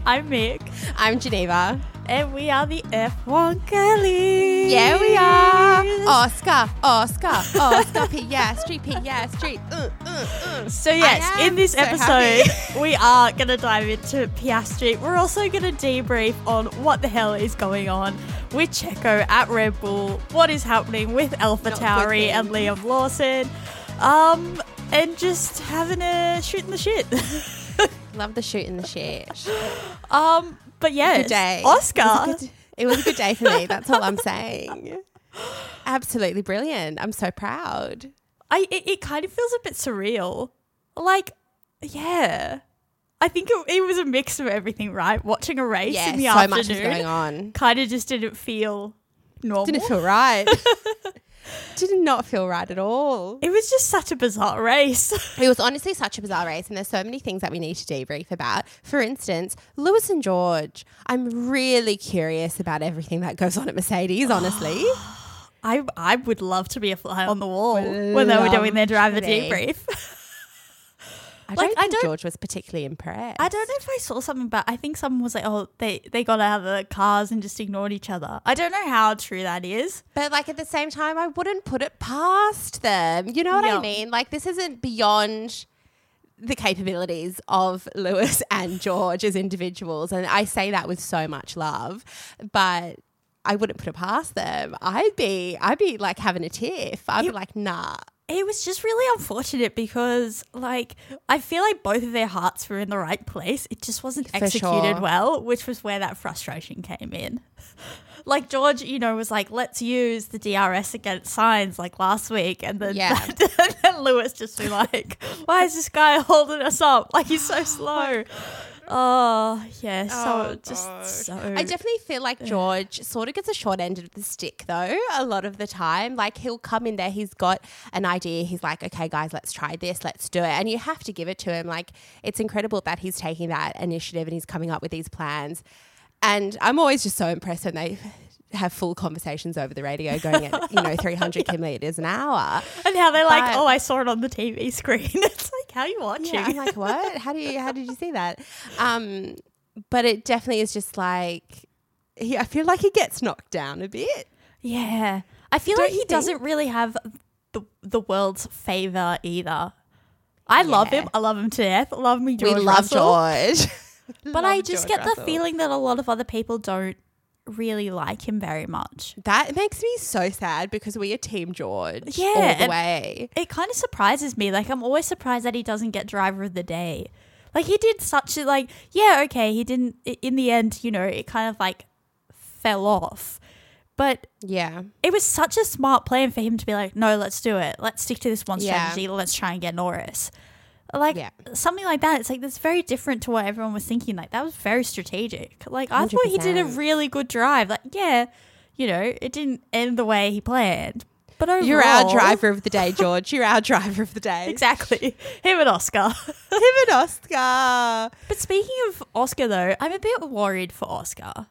I'm Mick, I'm Geneva. and we are the F1 Girlies. Yeah, we are. Oscar, Oscar, Oscar, Piastri, Piastri. Uh, uh, uh. So yes, in this so episode, we are gonna dive into Piastri. We're also gonna debrief on what the hell is going on with Checo at Red Bull, what is happening with Alpha Not Tauri and. Liam Lawson, um, and just having a shoot in the shit. Love the shoot in the shit. um, but yeah, Good day. Oscar. It was, a good, it was a good day for me. That's all I'm saying. Absolutely brilliant. I'm so proud. I it, it kind of feels a bit surreal. Like, yeah. I think it, it was a mix of everything, right? Watching a race Yeah, in the so afternoon much is going on. kind of just didn't feel normal. Didn't feel right. Did not feel right at all. it was just such a bizarre race. It was honestly such a bizarre race, and there's so many things that we need to debrief about. For instance, Lewis and George. I'm really curious about everything that goes on at Mercedes, honestly. I I would love to be a fly on the wall when they were doing their driver debrief. I Like, don't I think don't- George was particularly impressed. I don't know if I saw something, but I think someone was like, "Oh, they they got out of the cars and just ignored each other." I don't know how true that is. But like at the same time, I wouldn't put it past them. You know what Yeah. I mean? Like this isn't beyond the capabilities of Lewis and George as individuals, and I say that with so much love, but. I wouldn't put it past them. I'd be, I'd be like having a tiff. I'd You- be like, nah. It was just really unfortunate because, like, I feel like both of their hearts were in the right place. It just wasn't For executed sure. well, which was where that frustration came in. Like George, you know, was like, "Let's use the DRS against Sainz," like last week, and then Yeah. and then Lewis just be like, "Why is this guy holding us up? Like he's so slow." Oh yeah, so Oh, just so I definitely feel like George sort of gets a short end of the stick though, a lot of the time. Like he'll come in there, he's got an idea, he's like, okay, guys, let's try this, let's do it. And you have to give it to him. Like it's incredible that he's taking that initiative and he's coming up with these plans. And I'm always just so impressed when they have full conversations over the radio going at, you know, 300 kilometers an hour. and how they're like, But- "Oh, I saw it on the TV screen." it's like, how are you watching? Yeah, I'm like, what? How do you? How did you see that? Um, but it definitely is just like, he, I feel like he gets knocked down a bit. Yeah. I feel Don't like he think? doesn't really have the the world's favor either. I love him. I love him to death. Love me, George we love Russell. George, But I just George get Russell. the feeling that a lot of other people don't really like him very much. that makes me so sad because we are Team George Yeah, all the way. It kind of surprises me. Like I'm always surprised that he doesn't get driver of the day. Like he did such a like yeah, okay, he didn't in the end, you know, it kind of like fell off. But Yeah, it was such a smart plan for him to be like, no, let's do it. Let's stick to this one Yeah. strategy. Let's try and get Norris. Like Yeah. something like that. It's like that's very different to what everyone was thinking. Like that was very strategic. Like I thought he did a really good drive. Like yeah, you know, it didn't end the way he planned. But overall, you're our driver of the day, George. You're our driver of the day. Exactly. Him and Oscar. Him and Oscar. but speaking of Oscar though, I'm a bit worried for Oscar.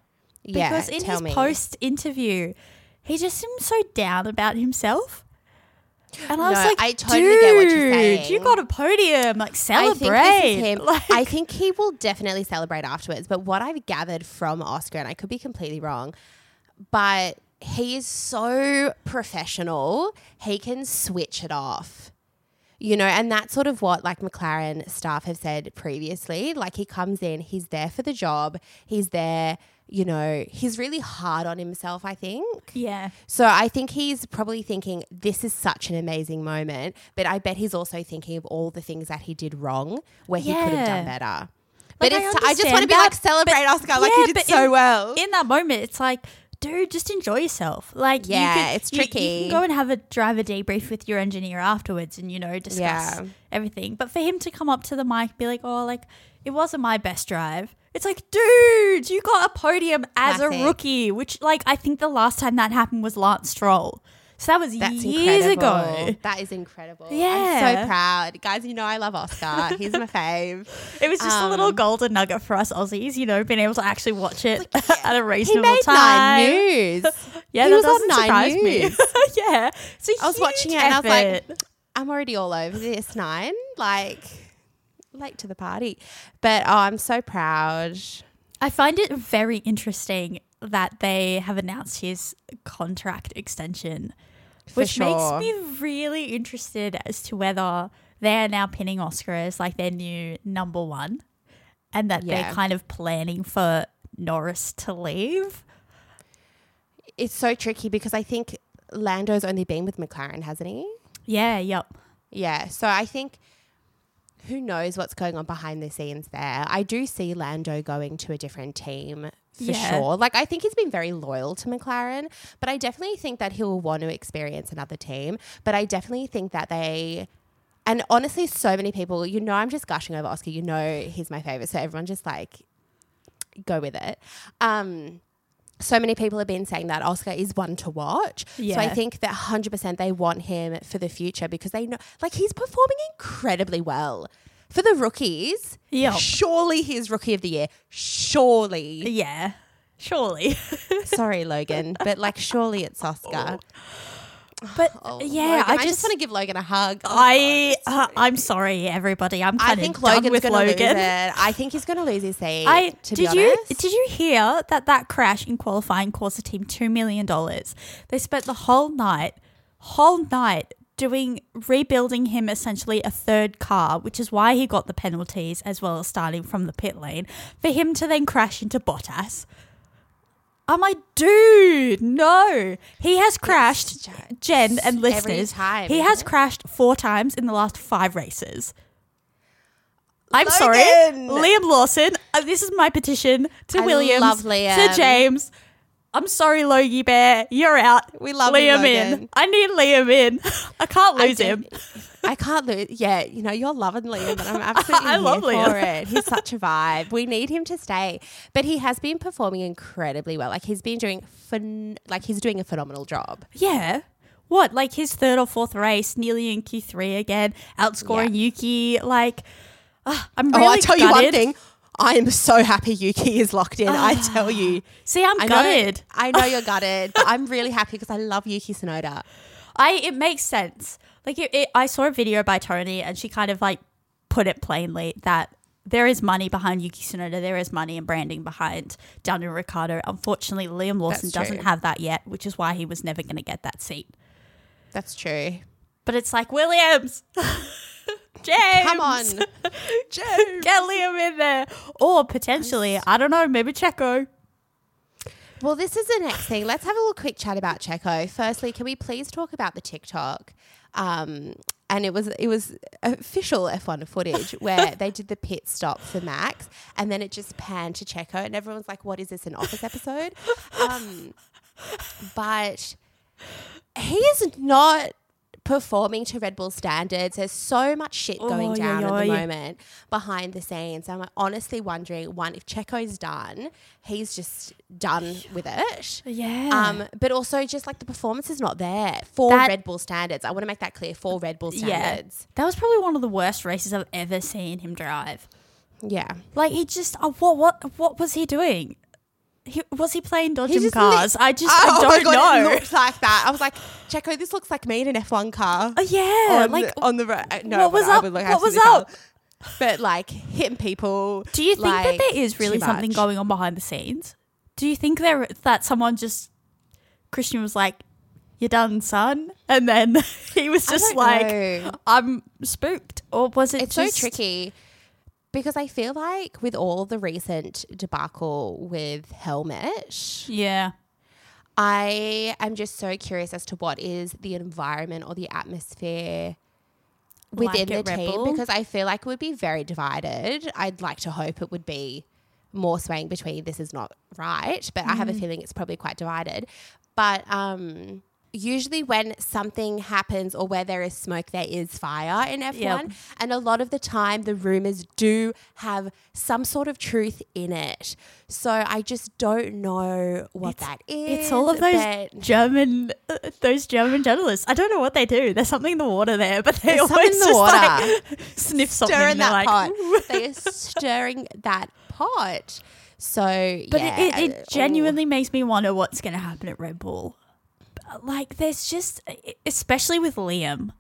Yeah, Because in tell his post interview, he just seemed so down about himself. And I was No, like, I totally get what you're "Dude, saying. You got a podium, like celebrate. I think him. Like, I think he will definitely celebrate afterwards. But what I've gathered from Oscar, and I could be completely wrong, but he is so professional. He can switch it off. You know, and that's sort of what like McLaren staff have said previously. Like he comes in, he's there for the job. He's there, you know, he's really hard on himself, I think. yeah, So I think he's probably thinking this is such an amazing moment, but I bet he's also thinking of all the things that he did wrong where he could have done better. Like, But I it's I just want to be like celebrate Oscar like yeah, you did but so in- well. in that moment, it's like, dude, just enjoy yourself. Like, you Yeah, could- it's you- You, tricky. can go and have a driver debrief with your engineer afterwards, and you know discuss Yeah. everything. But for him to come up to the mic, be like, oh, like it wasn't my best drive. It's like, dude, you got a podium as a rookie, which like I think the last time that happened was Lance Stroll. So that was That's years incredible. ago. That is incredible. I'm Yeah. so proud. Guys, you know I love Oscar. He's my fave. It was just a little Um, golden nugget for us Aussies, you know, being able to actually watch it at a reasonable He made time. nine news. Yeah, He that was on doesn't Nine surprise me. News. yeah, it's a I was watching it and I was like. I'm already all over this nine. Like late to the party. But oh, I'm so proud. I find it very interesting that they have announced his contract extension, For which sure. makes me really interested as to whether they're now pinning Oscar as like their new number one and that Yeah. they're kind of planning for Norris to leave. It's so tricky because I think Lando's only been with McLaren, hasn't he? Yeah, yep. Yeah. So I think who knows what's going on behind the scenes there. I do see Lando going to a different team for Yeah. sure. Like I think he's been very loyal to McLaren, but I definitely think that he'll want to experience another team. But I definitely think that they and honestly, so many people, you know, I'm just gushing over Oscar. You know, he's my favorite. So everyone just like go with it. Um, so many people have been saying that Oscar is one to watch. Yeah. So I think that 100% they want him for the future because they know, like, he's performing incredibly well. For the rookies, Yep. surely he's rookie of the year. Surely. Yeah. Surely. Sorry, Logan, but like, surely it's Oscar. But Oh, yeah, Logan, I I just, just want to give Logan a hug. Oh, I God, uh, I'm sorry, everybody. I'm I kind think of done with going to lose Logan. it. I think he's going to lose his seat. I to did you did you hear that that crash in qualifying cost the team two million dollars? They spent the whole night, whole night doing rebuilding him essentially a third car, which is why he got the penalties as well as starting from the pit lane for him to then crash into Bottas. I'm like, dude, no. He has crashed, Jen- and listeners. time, he has it? crashed four times in the last five races. I'm sorry, Liam Lawson. Uh, this is my petition to I Williams, love to James. I'm sorry, Logie Bear. You're out. We love you, Liam in. I need Liam in. I can't lose do- him. I can't lose. Yeah, you know, you're loving Liam, but I'm absolutely I here love for it. He's such a vibe. We need him to stay. But he has been performing incredibly well. Like he's been doing phen- like he's doing a phenomenal job. Yeah. What? Like his third or fourth race, nearly in Q3 again, outscoring Yuki. Like, ah, I'm really oh, I tell you one thing. I am so happy Yuki is locked in. I tell you. See, I'm I know, gutted. I know you're gutted, but I'm really happy because I love Yuki Tsunoda. I it makes sense. Like it, it, I saw a video by Tony, and she kind of like put it plainly that there is money behind Yuki Tsunoda. There is money and branding behind Daniel Ricciardo. Unfortunately, Liam Lawson That's doesn't true. have that yet, which is why he was never going to get that seat. That's true. But it's like Williams, James, Come on. James, get Liam in there, or potentially, I don't know, maybe Checo. Well, this is the next thing. Let's have a little quick chat about Checo. Firstly, can we please talk about the TikTok? Um, and it was it was official F1 footage where they did the pit stop for Max, and then it just panned to Checo, and everyone's like, "What is this? An Office episode?" Um, but he is not performing to Red Bull standards. There's so much shit going Oy, down oy, at the oy. moment behind the scenes. I'm honestly wondering one if Checo's done, he's just done with it. Yeah. Um, but also just like the performance is not there for That- Red Bull standards. I want to make that clear for Red Bull yeah. standards. That was probably one of the worst races I've ever seen him drive. Yeah. Like he just, uh, what, what, what was he doing? He, was he playing dodgem cars? I just, oh I don't God, It know. looked like that. I was like, Checo, this looks like me in an F1 car. Oh, yeah, on, like on the road. Uh, no, what was up? What was up? But like hitting people. Do you think that there is really something much. going on behind the scenes? Do you think there that someone just Christian was like, "You're done, son," and then he was just like, know. "I'm spooked," or was it? it's just, so tricky because I feel like with all the recent debacle with Helmut, Yeah, I am just so curious as to what is the environment or the atmosphere within Like the team Bull? because I feel like it would be very divided. I'd like to hope it would be more swaying between this is not right, but I have Mm. a feeling it's probably quite divided. But um usually when something happens or where there is smoke there is fire in F1 Yep. and a lot of the time the rumors do have some sort of truth in it. So I just don't know what It's- that is. it's all of those German, uh, those German journalists. I don't know what they do. There's something in the water there, but they There's always the just like sniff something. stirring they're that like, pot. They are stirring that pot. So, But yeah, it, it, it genuinely makes me wonder what's going to happen at Red Bull. Like, there's just, especially with Liam,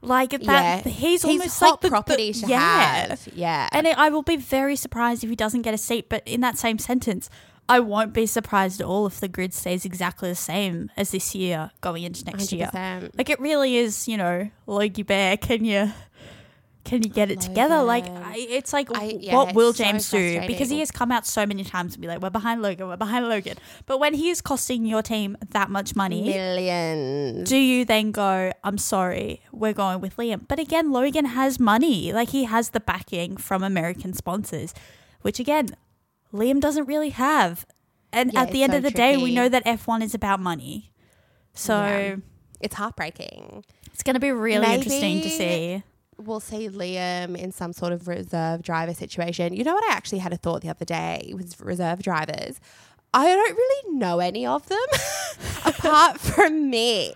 Like that, yeah, he's, he's almost hot like the, the- property to yeah. have. Yeah, And I will be very surprised if he doesn't get a seat. But in that same sentence, I won't be surprised at all if the grid stays exactly the same as this year going into next year. 100%. Like it really is, you know, Logie Bear. Can you? Can you get it oh together? Like I, it's like I- yeah, what will it's so James do? Because he has come out so many times and be like, "We're behind Logan, we're behind Logan." But when he is costing your team that much money, millions. do you then go, I'm sorry, we're going with Liam? But again, Logan has money. Like he has the backing from American sponsors, which again, Liam doesn't really have. And Yeah, at the end so of the day, we know that F1 is about money. So Yeah. It's heartbreaking. it's going to be really interesting to see. We'll see Liam in some sort of reserve driver situation. You know what? I actually had a thought the other day with reserve drivers. I don't really know any of them apart from Mick.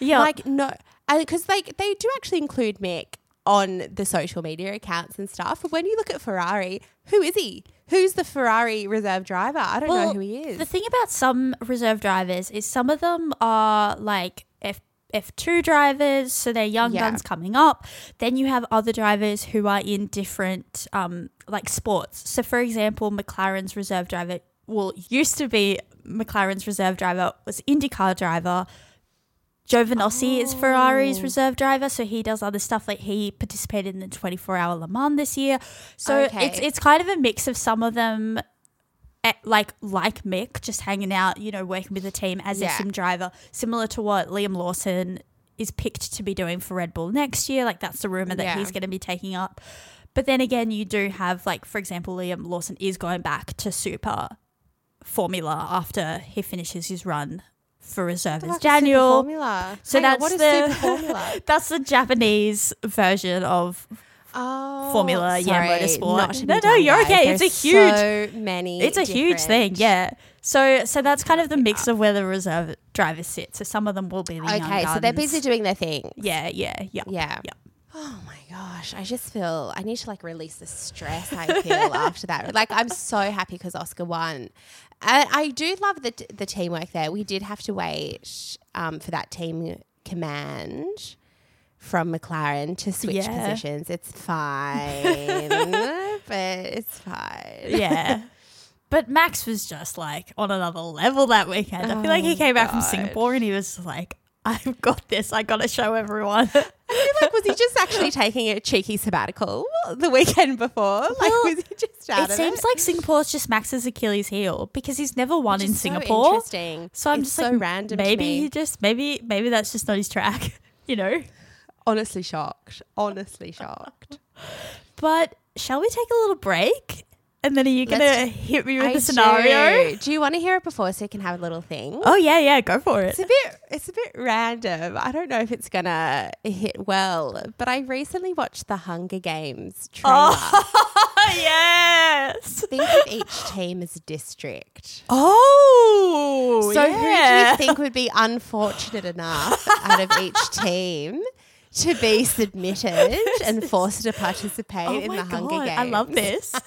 Yeah. Like no, because like they do actually include Mick on the social media accounts and stuff. But when you look at Ferrari, who is he? Who's the Ferrari reserve driver? I don't know who he is. The thing about some reserve drivers is some of them are like F F2 drivers, so they're young Yeah. guns coming up. Then you have other drivers who are in different um like sports. So for example, McLaren's reserve driver well used to be McLaren's reserve driver was IndyCar driver. Giovinazzi is Ferrari's Oh. reserve driver, so he does other stuff. Like he participated in the 24 hour Le Mans this year. So Okay. it's it's kind of a mix of some of them like like Mick, just hanging out, you know, working with the team as Yeah. a sim driver, similar to what Liam Lawson is picked to be doing for Red Bull next year. Like that's the rumor that Yeah. he's going to be taking up. But then again, you do have like, for example, Liam Lawson is going back to Super Formula after he finishes his run for reserve as Like super Daniel. formula. So Hang on, that's what is the super formula? that's the Japanese version of Oh, Formula, yeah, motorsport. No, no, you're okay. It's a huge- so many. it's a huge thing, yeah. So so that's kind of the mix of where the reserve drivers sit. So some of them will be the young Okay, so they're busy doing their thing. Yeah, yeah, yeah. Yeah. Yeah. Oh my gosh, I just feel I need to like release the stress I feel after that. Like I'm so happy because Oscar won. And I do love the the teamwork there. We did have to wait um, for that team command from McLaren to switch Yeah. positions. It's fine, but it's fine. Yeah. But Max was just like on another level that weekend. I feel like he Oh, came back from Singapore and he was like, I've got this. I got to show everyone. I feel like was he just actually taking a cheeky sabbatical the weekend before? Like Well, was he just out it seems it? like Singapore's just Max's Achilles heel because he's never won Which in is so Singapore. interesting. So I'm It's just so like, random. maybe he just maybe maybe that's just not his track, you know. Honestly shocked. Honestly shocked. But shall we take a little break? And then are you gonna hit me with I the scenario? Do. Do you want to hear it before so you can have a little thing? Oh yeah, yeah, go for it. It's a bit it's a bit random. I don't know if it's gonna hit well, but I recently watched the Hunger Games trailer. Oh yes. Think of each team as a district. Oh, So who do you think would be unfortunate enough out of each team to be submitted and forced to participate Oh in the Hunger God, Games? I love this.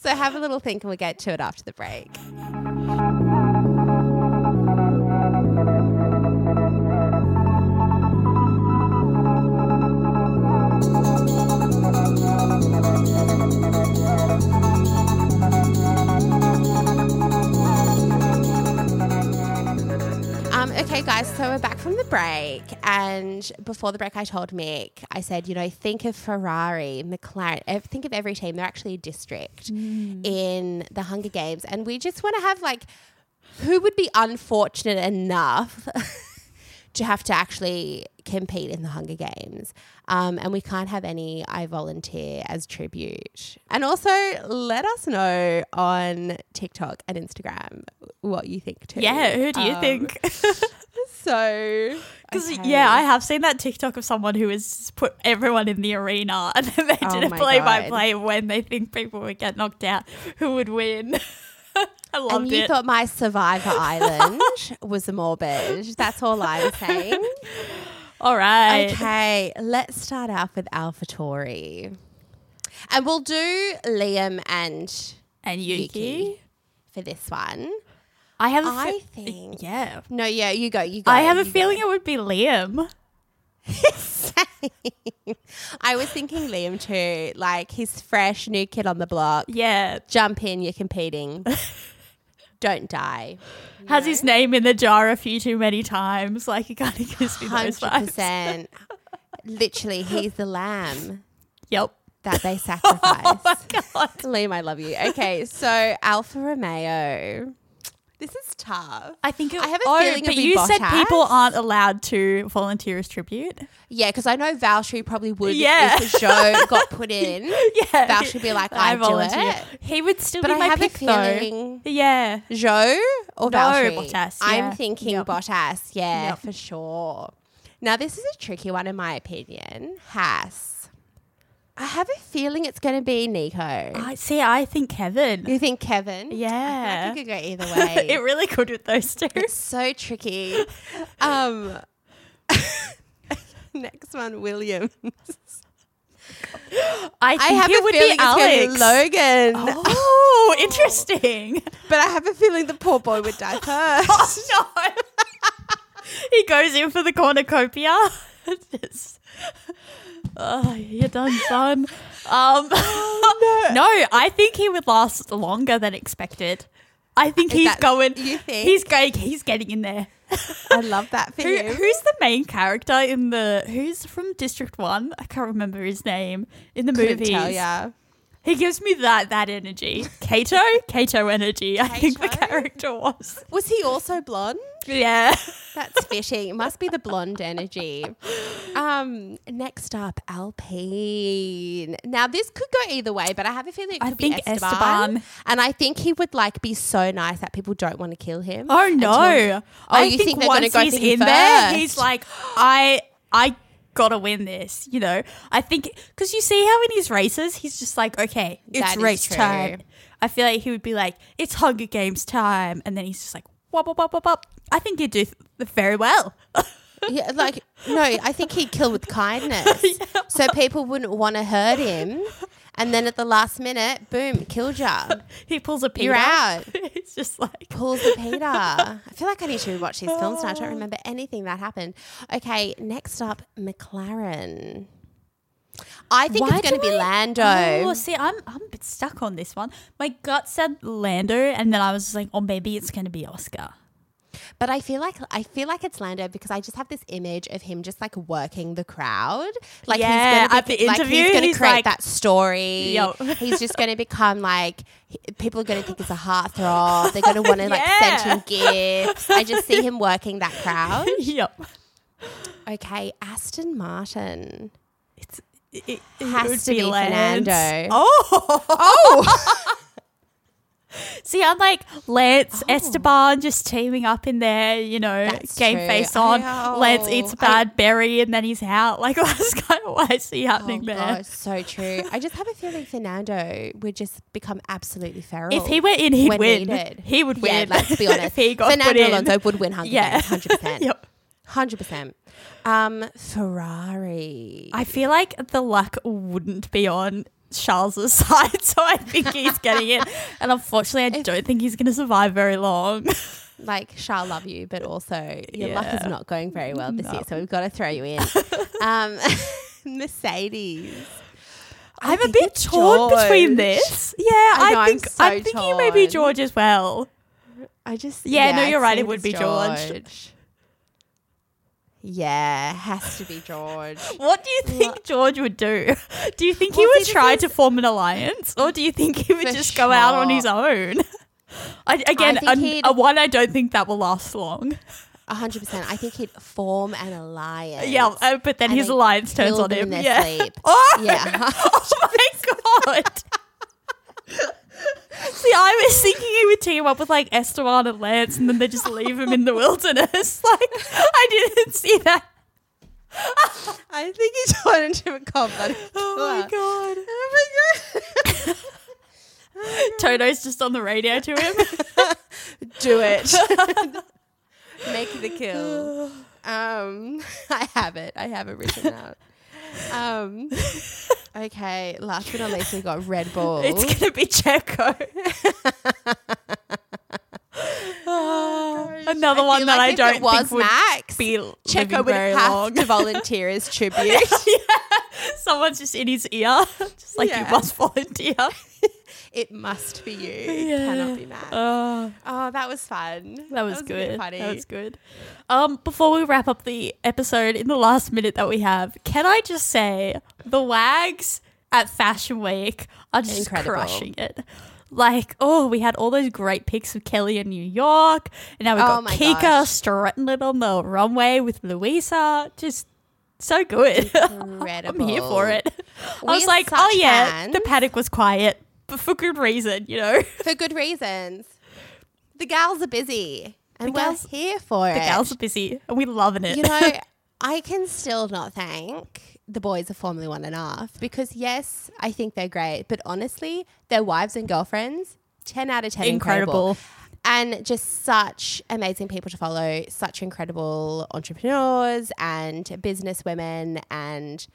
So have a little think and we'll get to it after the break. Okay, guys, so we're back from the break. And before the break, I told Mick, I said, you know, think of Ferrari, McLaren, ev- think of every team. They're actually a district mm. in the Hunger Games. And we just want to have like, who would be unfortunate enough to have to actually compete in the Hunger Games? Um, and we can't have any I volunteer as tribute. And also let us know on TikTok and Instagram what you think too. yeah, who do you Um, think? So, Because okay. yeah, I have seen that TikTok of someone who has put everyone in the arena, and then they Oh did a my play-by-play when they think people would get knocked out, who would win. I loved and you it. thought my Survivor Island was a morbid. That's all I'm saying. All right. Okay, let's start off with AlphaTauri. And we'll do Liam and And Yuki. Yuki. for this one. I have a I fe- think. yeah. No, yeah, you go. You go. I have a feeling go. it would be Liam. I was thinking Liam too. Like he's fresh, new kid on the block. Yeah. Jump in, you're competing. Don't die. Has know? his name in the jar a few too many times. Like, it kind of gives me those vibes. Literally, he's the lamb Yep. that they sacrifice. Oh my God. Liam, I love you. Okay, so Alfa Romeo. This is tough. I think it, I have a oh, feeling but you said people aren't allowed to volunteer as tribute. Yeah, because I know Valtteri probably would Yeah. if the show got put in. Yeah. Val would be like, I do volunteer. it. He would still But be I my have pick a feeling though. Yeah. Zhou or No, Valtteri? Bottas, yeah. I'm thinking Yep. Bottas. Yeah, Yep. for sure. Now this is a tricky one in my opinion. Haas. I have a feeling it's going to be Nico. I see. I think Kevin. you think Kevin? Yeah. I think it could go either way. it really could with those two. It's so tricky. Um, next one, Williams. I I have it a would feeling be it's going to Alex. be Logan. Oh, interesting. But I have a feeling the poor boy would die first. Oh no. he goes in for the cornucopia. Just, oh, you're done, son. Um, Oh, no. I think he would last longer than expected. I think Is he's that- going. you think? he's going? He's getting in there. I love that for Who, you. who's the main character in the? Who's from District One? I can't remember his name in the Couldn't movies. tell ya. He gives me that that energy. Cato, Cato energy. I think the Cato? character was. Was he also blonde? Yeah. That's fitting. It must be the blonde energy. Um, next up, Alpine. Now this could go either way, but I have a feeling it could I be think Esteban. Esteban. And I think he would like be so nice that people don't want to kill him. Oh And to- no! I you think they're gonna once go he's for him in there, first? he's like, I, I gotta win this. You know, I think because you see how in his races, he's just like, okay, it's race true. time. I feel like he would be like, it's Hunger Games time, and then he's just like, wop wop wop wop wop. I think he'd do th- very well. Yeah, like no, I think he'd kill with kindness, so people wouldn't want to hurt him. And then at the last minute, boom, killed ya. he pulls a Peter. You're out. it's just like, Pulls the Peter. I feel like I need to rewatch these films now. I don't oh. remember anything that happened. Okay, next up, McLaren. I think Why it's going to be Lando. Oh, see, I'm I'm a bit stuck on this one. My gut said Lando, and then I was just like, oh, maybe it's gonna be Oscar. But I feel like I feel like it's Lando because I just have this image of him just like working the crowd. Like Yeah, he's gonna at be, the like interview, he's gonna he's create like- that story. Yup. he's just gonna become like he- people are gonna think it's a heartthrob. They're gonna want to like send him gifts. I just see him working that crowd. yep. Okay, Aston Martin. It's it, it Has to be Lance. Fernando. Oh, Oh, see, I'm like Lance Esteban just teaming up in there. You know, That's game true. face on. I Lance know. eats a I- bad berry and then he's out. Like that's kind of what I see happening oh there. God, so true. I just have a feeling Fernando would just become absolutely feral. If he went in, he'd win. needed. He would Yeah, win. let's be honest. if he got put Fernando. Alonso would win Hunger Yeah. Hundred percent. Yep. Hundred percent. Um, Ferrari. I feel like the luck wouldn't be on Charles's side, so I think he's getting it. And unfortunately, I If- don't think he's going to survive very long. like Charles, love you, but also your luck is not going very well this No. year, so we've got to throw you in. um, Mercedes. I I'm a bit torn between this. Yeah, I I, know, I'm think so I'm thinking maybe. George as well. I just Yeah, no, I'd you're right, it would be George. Yeah, has to be George. What do you think George would do? Do you think he would see, try to form an alliance, or do you think he would just go out on his own? I, again, an- he'd- a one I don't think that will last long. hundred percent. I think he'd form an alliance. Yeah, uh, but then his alliance turns on him. Yeah. sleep. Oh, Yeah. oh my god. See, I was thinking he would team up with like Esteban and Lance, and then they just leave him in the wilderness. Like, I didn't see that. I think he's he turned into a cobbler. Oh my god. Oh my god. Toto's just on the radio to him. Do it. Make the kill. Um, I have it. I have it written out. Um, okay. Last but not least, we've got Red Bull. it's gonna be Checo. Oh, ah, Another I one that like I don't was think would Max, be Checo would have long. to volunteer as tribute. Someone's just in his ear, just like Yeah. you must volunteer. It must be you. It cannot be Max. Oh, oh, that was fun. that was, a bit good. funny. That was good. Um, before we wrap up the episode in the last minute that we have, can I just say the wags at Fashion Week are just Incredible. crushing it. Like, oh, we had all those great pics of Kelly in New York, and now we've Oh got Kika gosh. strutting it on the runway with Louisa. Just so good. Incredible. I'm here for it. I We was like, oh yeah, fans. the paddock was quiet, but for good reason, you know. For good reasons. The gals are busy. And The we're gals- here for it. The gals are busy, and we're loving it. you know, I can still not thank the boys of Formula One enough because yes, I think they're great, but honestly, their wives and girlfriends, ten out of ten, incredible. incredible. and just such amazing people to follow, such incredible entrepreneurs and business women and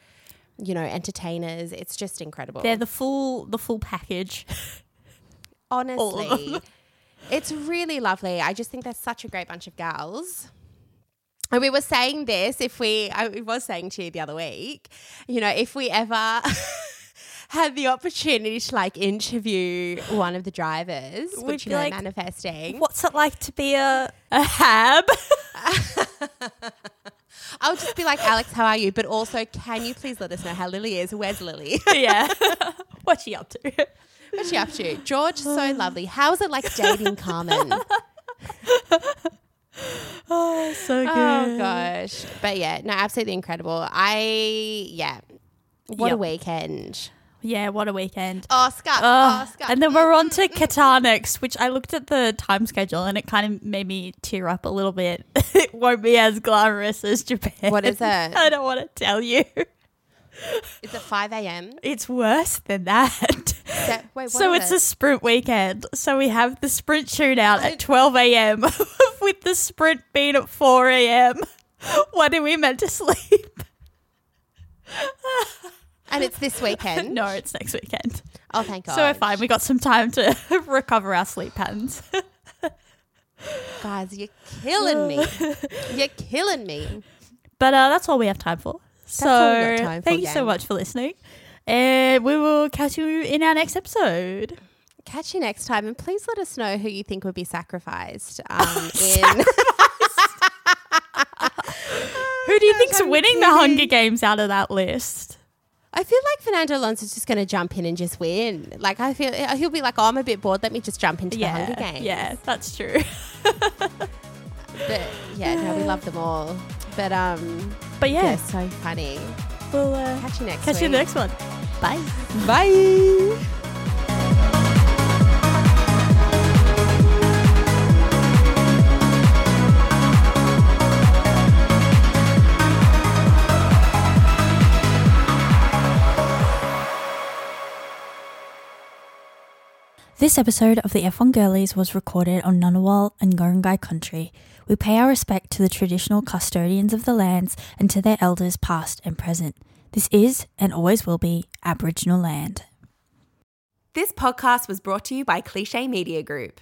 you know entertainers. It's just incredible. They're the full, the full package. Honestly, it's really lovely. I just think they're such a great bunch of gals. And we were saying this if we, I was saying to you the other week, you know, if we ever had the opportunity to like interview one of the drivers, We'd which you be know, like, manifesting, What's it like to be a a hab? I would just be like, Alex, how are you? But also, can you please let us know how Lily is? Where's Lily? yeah. What's she up to? What's she up to? George, so um. lovely. How's it like dating Carmen? Oh, so oh, good. Oh gosh. But yeah, no, absolutely incredible. I yeah. What a Yep. weekend. Yeah, what a weekend. Oscar. Oh, Oscar. Oh, and then we're on to mm-hmm. Qatar next, which I looked at the time schedule and it kind of made me tear up a little bit. it won't be as glamorous as Japan. What is it? I don't want to tell you. It's at 5 a.m. It's worse than that. So, wait, what so it's it? a sprint weekend. So we have the sprint shootout at 12 a.m. with the sprint being at 4 a.m. When are we meant to sleep? And it's this weekend. No, it's next weekend. Oh, thank God. So we're fine. We got some time to recover our sleep patterns. Guys, you're killing me. you're killing me. But uh, that's all we have time for. So all we got time for, thank you so gang. much for listening. And we will catch you in our next episode. Catch you next time, and please let us know who you think would be sacrificed. Um, in Who do you think's winning the. Hunger Games out of that list? I feel like Fernando Alonso's just going to jump in and just win. Like I feel he'll be like, "Oh, I'm a bit bored. Let me just jump into the Yeah, Hunger Games." yeah, that's true. But yeah, no, we love them all. But um, But yeah, yeah, so funny. we'll uh, Catch you next catch you week. the next one. Bye. Bye. This episode of the F1 Girlies was recorded on Ngunnawal and Ngurungai country. We pay our respect to the traditional custodians of the lands and to their elders past and present. This is and always will be Aboriginal land. This podcast was brought to you by Cliche Media Group.